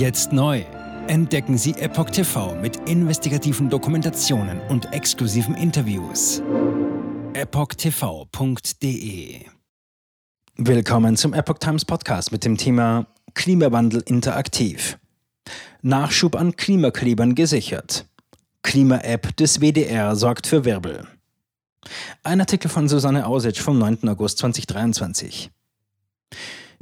Jetzt neu. Entdecken Sie Epoch TV mit investigativen Dokumentationen und exklusiven Interviews. EpochTV.de Willkommen zum Epoch Times Podcast mit dem Thema Klimawandel interaktiv. Nachschub an Klimaklebern gesichert. Klima-App des WDR sorgt für Wirbel. Ein Artikel von Susanne Ausitsch vom 9. August 2023.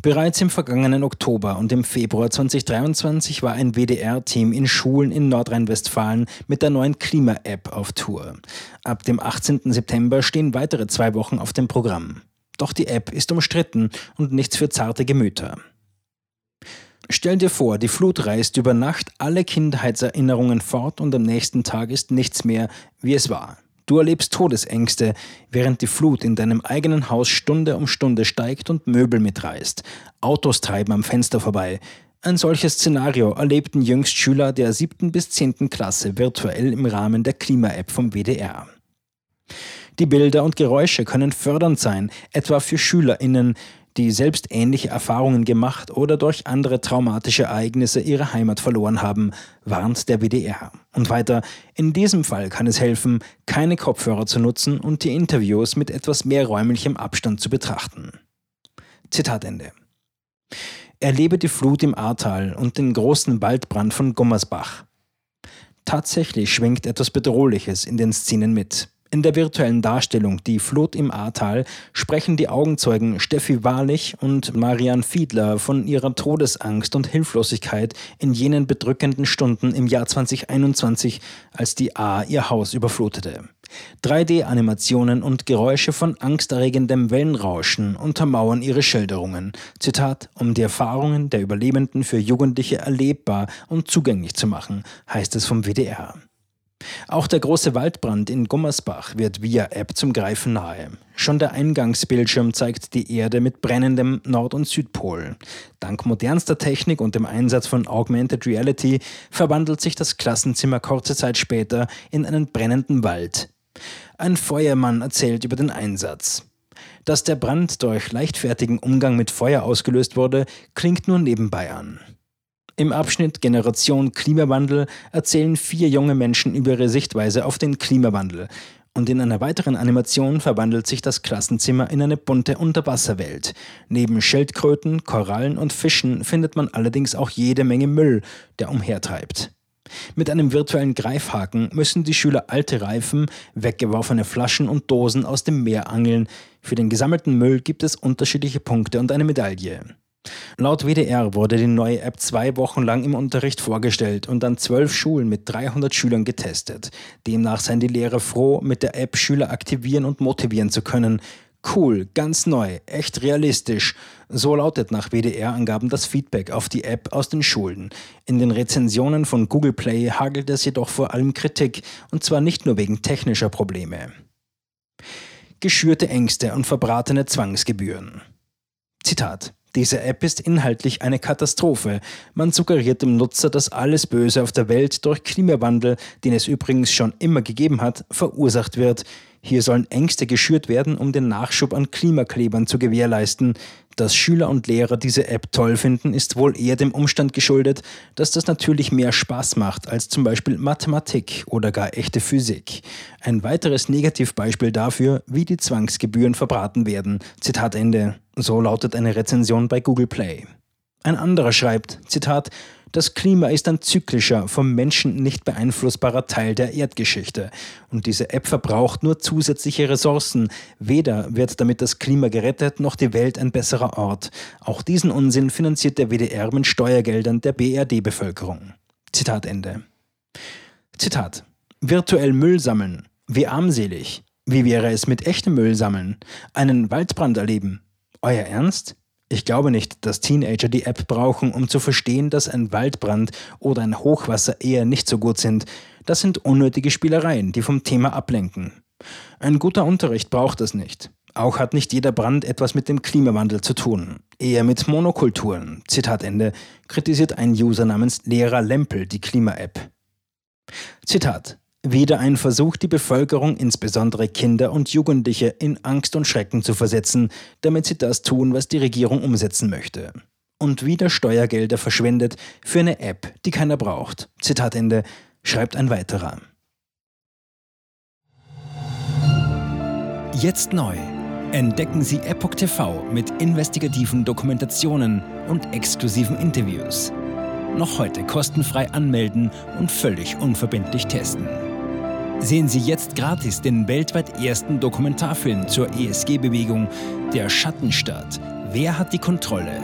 Bereits im vergangenen Oktober und im Februar 2023 war ein WDR-Team in Schulen in Nordrhein-Westfalen mit der neuen Klima-App auf Tour. Ab dem 18. September stehen weitere zwei Wochen auf dem Programm. Doch die App ist umstritten und nichts für zarte Gemüter. Stell dir vor, die Flut reißt über Nacht alle Kindheitserinnerungen fort und am nächsten Tag ist nichts mehr, wie es war. Du erlebst Todesängste, während die Flut in deinem eigenen Haus Stunde um Stunde steigt und Möbel mitreißt. Autos treiben am Fenster vorbei. Ein solches Szenario erlebten jüngst Schüler der siebten bis zehnten Klasse virtuell im Rahmen der Klima-App vom WDR. Die Bilder und Geräusche können fördernd sein, etwa für SchülerInnen, die selbst ähnliche Erfahrungen gemacht oder durch andere traumatische Ereignisse ihre Heimat verloren haben, warnt der WDR. Und weiter, in diesem Fall kann es helfen, keine Kopfhörer zu nutzen und die Interviews mit etwas mehr räumlichem Abstand zu betrachten. Zitat Ende. Erlebe die Flut im Ahrtal und den großen Waldbrand von Gummersbach. Tatsächlich schwingt etwas Bedrohliches in den Szenen mit. In der virtuellen Darstellung Die Flut im Ahrtal sprechen die Augenzeugen Steffi Wahrlich und Marian Fiedler von ihrer Todesangst und Hilflosigkeit in jenen bedrückenden Stunden im Jahr 2021, als die A ihr Haus überflutete. 3D-Animationen und Geräusche von angsterregendem Wellenrauschen untermauern ihre Schilderungen. Zitat, um die Erfahrungen der Überlebenden für Jugendliche erlebbar und zugänglich zu machen, heißt es vom WDR. Auch der große Waldbrand in Gummersbach wird via App zum Greifen nahe. Schon der Eingangsbildschirm zeigt die Erde mit brennendem Nord- und Südpol. Dank modernster Technik und dem Einsatz von Augmented Reality verwandelt sich das Klassenzimmer kurze Zeit später in einen brennenden Wald. Ein Feuermann erzählt über den Einsatz. Dass der Brand durch leichtfertigen Umgang mit Feuer ausgelöst wurde, klingt nur nebenbei an. Im Abschnitt Generation Klimawandel erzählen vier junge Menschen über ihre Sichtweise auf den Klimawandel. Und in einer weiteren Animation verwandelt sich das Klassenzimmer in eine bunte Unterwasserwelt. Neben Schildkröten, Korallen und Fischen findet man allerdings auch jede Menge Müll, der umhertreibt. Mit einem virtuellen Greifhaken müssen die Schüler alte Reifen, weggeworfene Flaschen und Dosen aus dem Meer angeln. Für den gesammelten Müll gibt es unterschiedliche Punkte und eine Medaille. Laut WDR wurde die neue App zwei Wochen lang im Unterricht vorgestellt und an zwölf Schulen mit 300 Schülern getestet. Demnach seien die Lehrer froh, mit der App Schüler aktivieren und motivieren zu können. Cool, ganz neu, echt realistisch. So lautet nach WDR-Angaben das Feedback auf die App aus den Schulen. In den Rezensionen von Google Play hagelt es jedoch vor allem Kritik, und zwar nicht nur wegen technischer Probleme. Geschürte Ängste und verbratene Zwangsgebühren. Zitat diese App ist inhaltlich eine Katastrophe. Man suggeriert dem Nutzer, dass alles Böse auf der Welt durch Klimawandel, den es übrigens schon immer gegeben hat, verursacht wird. Hier sollen Ängste geschürt werden, um den Nachschub an Klimaklebern zu gewährleisten. Dass Schüler und Lehrer diese App toll finden, ist wohl eher dem Umstand geschuldet, dass das natürlich mehr Spaß macht als zum Beispiel Mathematik oder gar echte Physik. Ein weiteres Negativbeispiel dafür, wie die Zwangsgebühren verbraten werden. Zitat Ende. So lautet eine Rezension bei Google Play. Ein anderer schreibt, Zitat, das Klima ist ein zyklischer, vom Menschen nicht beeinflussbarer Teil der Erdgeschichte. Und diese App verbraucht nur zusätzliche Ressourcen. Weder wird damit das Klima gerettet, noch die Welt ein besserer Ort. Auch diesen Unsinn finanziert der WDR mit Steuergeldern der BRD-Bevölkerung. Zitat Ende. Zitat. Virtuell Müll sammeln. Wie armselig. Wie wäre es mit echtem Müll sammeln? Einen Waldbrand erleben. Euer Ernst? Ich glaube nicht, dass Teenager die App brauchen, um zu verstehen, dass ein Waldbrand oder ein Hochwasser eher nicht so gut sind. Das sind unnötige Spielereien, die vom Thema ablenken. Ein guter Unterricht braucht das nicht. Auch hat nicht jeder Brand etwas mit dem Klimawandel zu tun. Eher mit Monokulturen. Zitat Ende. Kritisiert ein User namens Lehrer Lempel die Klima-App. Zitat. Wieder ein Versuch, die Bevölkerung, insbesondere Kinder und Jugendliche, in Angst und Schrecken zu versetzen, damit sie das tun, was die Regierung umsetzen möchte. und wieder Steuergelder verschwendet für eine App, die keiner braucht. Zitat Ende, schreibt ein weiterer. Jetzt neu. Entdecken Sie Epoch TV mit investigativen Dokumentationen und exklusiven Interviews. Noch heute kostenfrei anmelden und völlig unverbindlich testen. Sehen Sie jetzt gratis den weltweit ersten Dokumentarfilm zur ESG-Bewegung Der Schattenstaat. Wer hat die Kontrolle?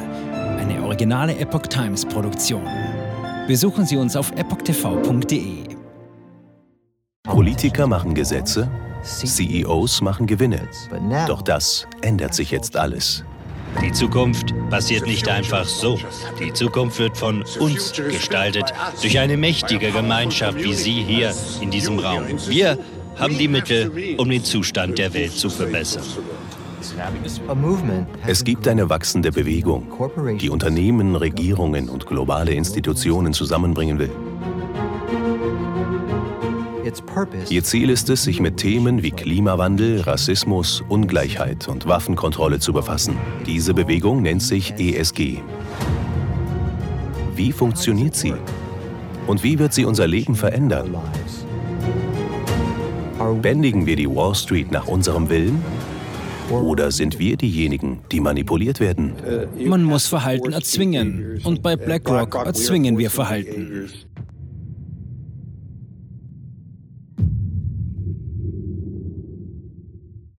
Eine originale Epoch Times Produktion. Besuchen Sie uns auf epochtv.de. Politiker machen Gesetze, CEOs machen Gewinne. Doch das ändert sich jetzt alles. Die Zukunft passiert nicht einfach so. Die Zukunft wird von uns gestaltet, durch eine mächtige Gemeinschaft wie Sie hier in diesem Raum. Wir haben die Mittel, um den Zustand der Welt zu verbessern. Es gibt eine wachsende Bewegung, die Unternehmen, Regierungen und globale Institutionen zusammenbringen will. Ihr Ziel ist es, sich mit Themen wie Klimawandel, Rassismus, Ungleichheit und Waffenkontrolle zu befassen. Diese Bewegung nennt sich ESG. Wie funktioniert sie? Und wie wird sie unser Leben verändern? Bändigen wir die Wall Street nach unserem Willen? Oder sind wir diejenigen, die manipuliert werden? Man muss Verhalten erzwingen. Und bei BlackRock erzwingen wir Verhalten.